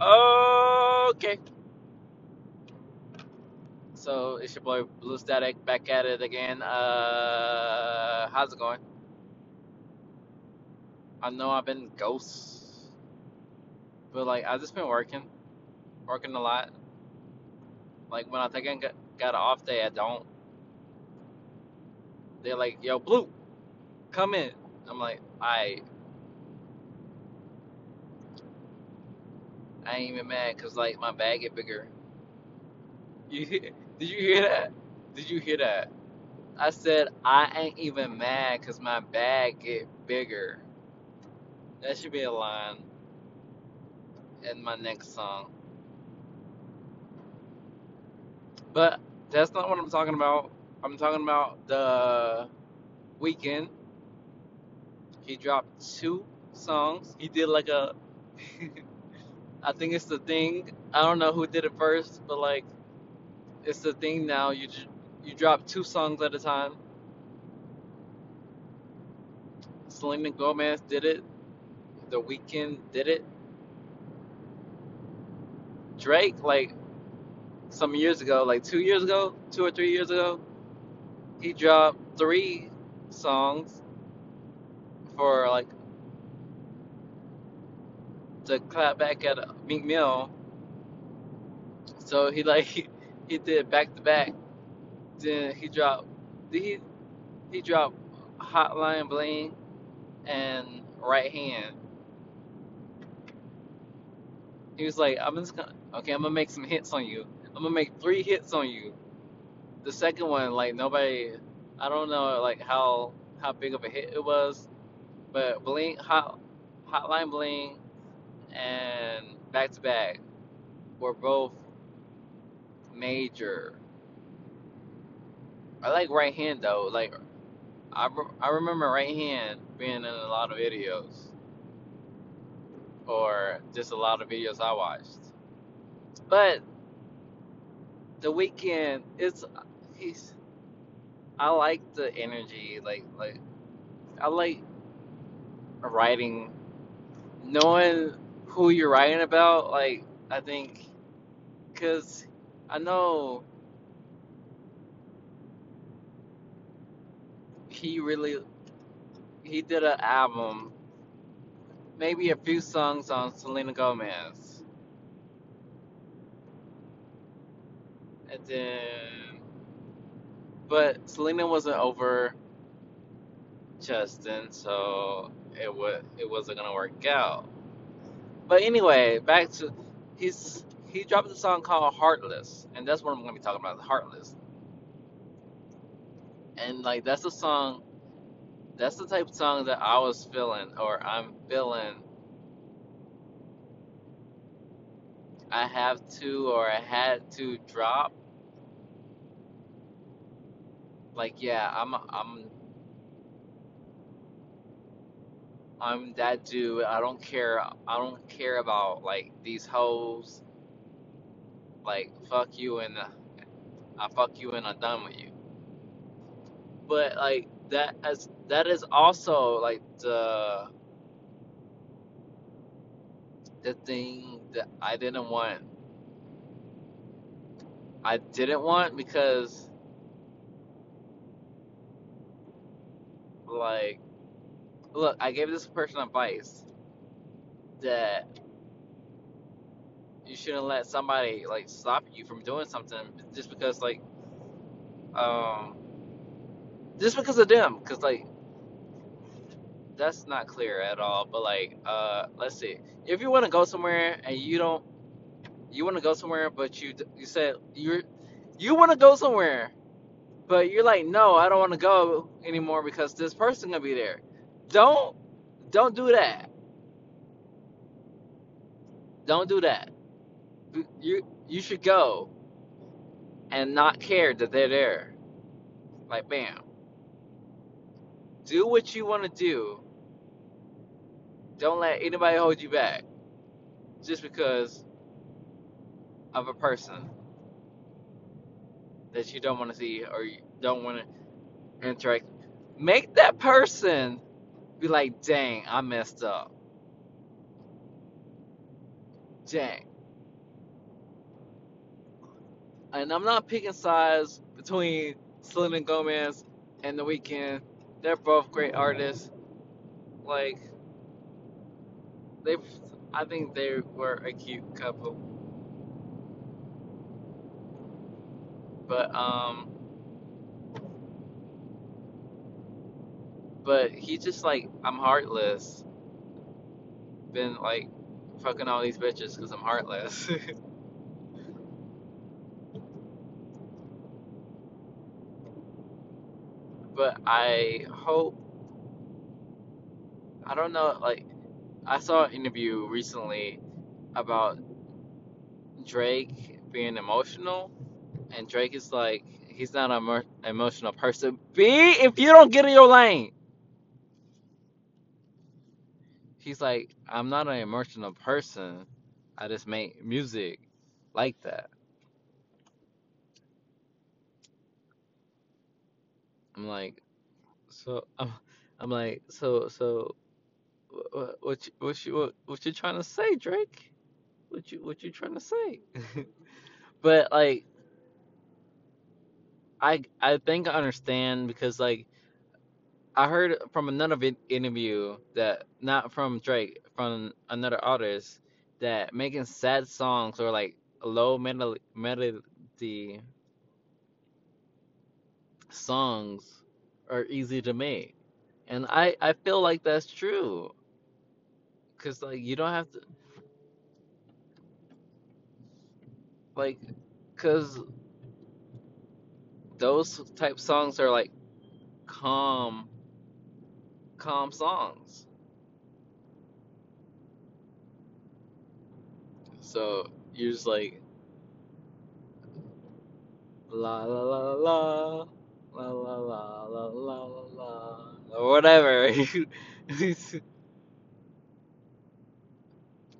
Okay. So it's your boy Blue Static back at it again. Uh, how's it going? I know I've been ghost, but like I've just been working, working a lot. Like when I think I got, got an off day, I don't. They're like, "Yo, Blue, come in." I'm like, "I, I ain't even mad because like my bag get bigger." You did you hear that? Did you hear that? I said I ain't even mad because my bag get bigger. That should be a line in my next song. But that's not what I'm talking about. I'm talking about the Weeknd. He dropped two songs. He did like a, I think it's the thing. I don't know who did it first, but like it's the thing now. You you drop two songs at a time. Selena Gomez did it. The Weeknd did it. Drake like some years ago, like two years ago, two or three years ago, he dropped three songs for like to clap back at Meek Mill. So he like he he did back to back. Then he dropped he he dropped Hotline Bling and Right Hand. He was like, I'm just gonna okay, I'm gonna make some hits on you. I'm gonna make three hits on you. The second one, like nobody I don't know like how how big of a hit it was, but Bling Hot Hotline Bling Back to Back were both major. I like Right Hand though. Like I, re- I remember Right Hand being in a lot of videos, or just a lot of videos I watched. But the Weeknd, it's he's. I like the energy. Like like I like writing, knowing who you're writing about. Like I think, cause I know he really he did an album, maybe a few songs on Selena Gomez, and then but Selena wasn't over Justin, so it would it wasn't gonna work out. But anyway, back to he's he dropped a song called Heartless, and that's what I'm gonna be talking about, Heartless. And like that's the song that's the type of song that I was feeling or I'm feeling I have to or I had to drop. Like yeah, I'm I'm I'm that dude. I don't care I don't care about like these hoes. Like fuck you and uh, I fuck you and I'm done with you. But like that as that is also like the the thing that I didn't want. I didn't want because like look, I gave this person advice that you shouldn't let somebody like stop you from doing something just because like um just because of them because like that's not clear at all but like uh let's see. If you want to go somewhere and you don't you want to go somewhere but you you said you you want to go somewhere but you're like no i don't want to go anymore because this person gonna be there don't don't do that. Don't do that. You you should go and not care that they're there. Like bam. Do what you want to do. Don't let anybody hold you back just because of a person that you don't want to see or you don't want to interact. Make that person be like dang i messed up dang. And I'm not picking sides between Selena Gomez and The Weeknd. They're both great artists. Like they, I think they were a cute couple. But um, but he just like I'm heartless. Been like fucking all these bitches because I'm heartless. but I hope I don't know like I saw an interview recently about Drake being emotional, and Drake is like he's not an emotional person. B, if you don't get in your lane, he's like I'm not an emotional person. I just make music like that. I'm like so I'm, I'm like so so what what you, what you what, what you trying to say, Drake? What you what you trying to say? but like I I think I understand because like I heard from another interview that not from Drake, from another artist that making sad songs or like low melody songs are easy to make, and I I feel like that's true. Because like you don't have to like because those type songs are like calm calm songs. So you're just like la la la la la la la la la la la or whatever.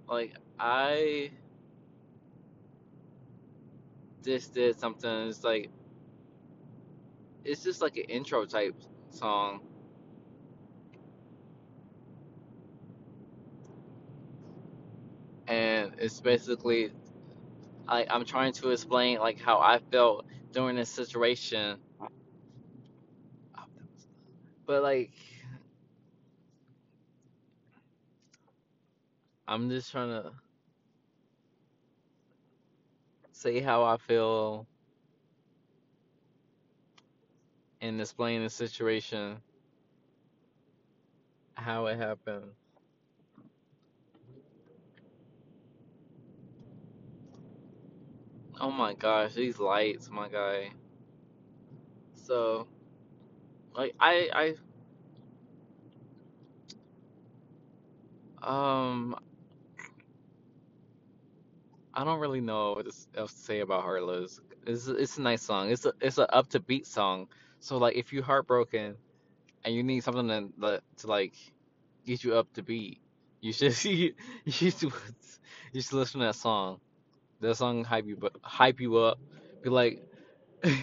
like I just did something. It's like it's just like an intro type song, and it's basically I I'm trying to explain like how I felt during this situation. But like I'm just trying to say how I feel and explain the situation, how it happened. Oh my gosh, these lights, my guy. So like I I um I don't really know what else to say about Heartless. It's it's a nice song. It's a it's a up to beat song. So like if you're heartbroken and you need something to to like get you up to beat, you should you, should you should listen to that song. That song hype you bu- hype you up. Be like be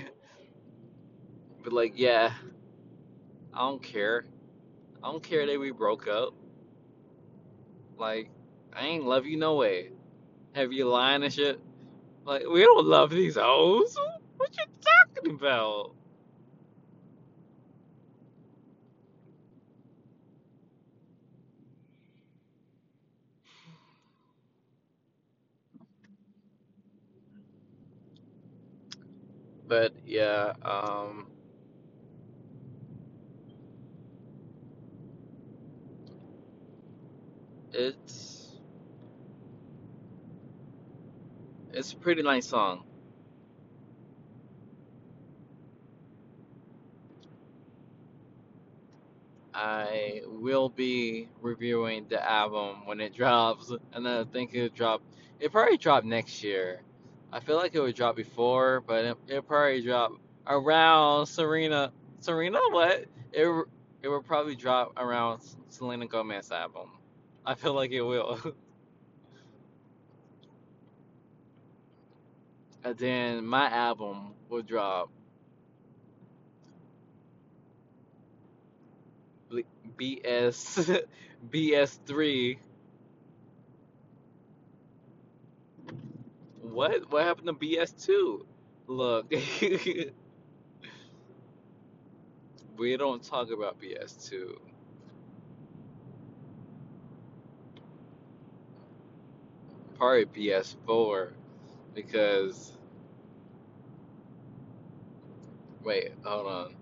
like yeah, I don't care. I don't care that we broke up. Like I ain't love you no way. Have you lying and shit? Like we don't love these hoes. What you talking about? But yeah, um, it's it's a pretty nice song. I will be reviewing the album when it drops, and I think it'll drop. It probably drop next year. I feel like it would drop before, but it it probably drop around Serena. Serena, what? It it will probably drop around Selena Gomez album. I feel like it will. and then my album will drop BS BS3 what? What happened to BS2? Look, we don't talk about BS2. Probably BS4 because wait, hold on.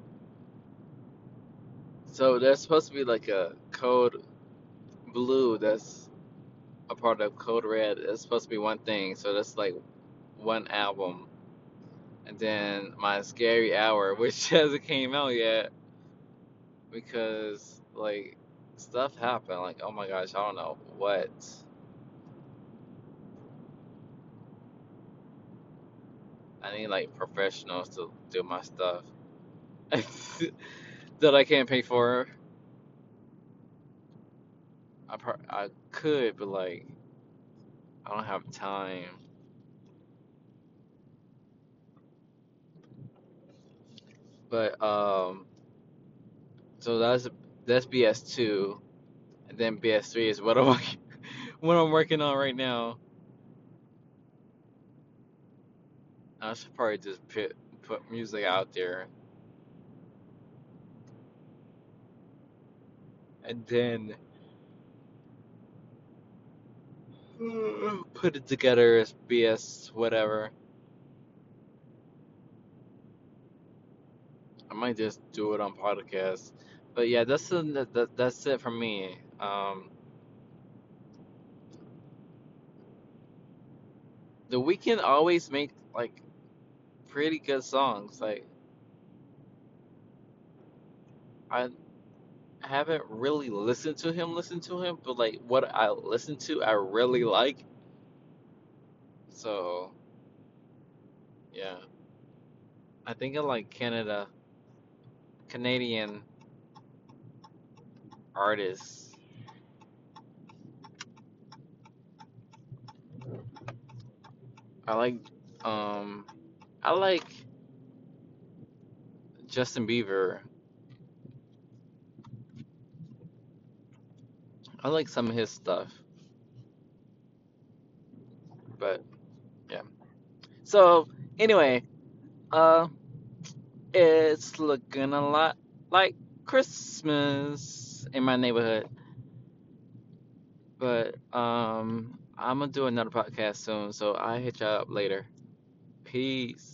So there's supposed to be like a code blue that's a part of code red. It's supposed to be one thing. So that's like one album. And then my scary hour, which hasn't came out yet because like stuff happened. Like oh my gosh, I don't know what. I need like professionals to do my stuff that I can't pay for. I pro- I could, but like I don't have time. But um, so that's that's BS2, and then BS3 is what I'm what I'm working on right now. I should probably just put put music out there, and then put it together as BS whatever. I might just do it on podcast. But yeah, that's that, that's it for me. Um, the Weeknd always make like pretty good songs. Like I haven't really listened to him listen to him, but like what I listen to, I really like. So yeah, I think I like Canada, Canadian artists. I like um I like Justin Bieber. I like some of his stuff, but yeah. So anyway, uh, it's looking a lot like Christmas in my neighborhood. But um, I'm gonna do another podcast soon, so I'll hit y'all up later. Peace.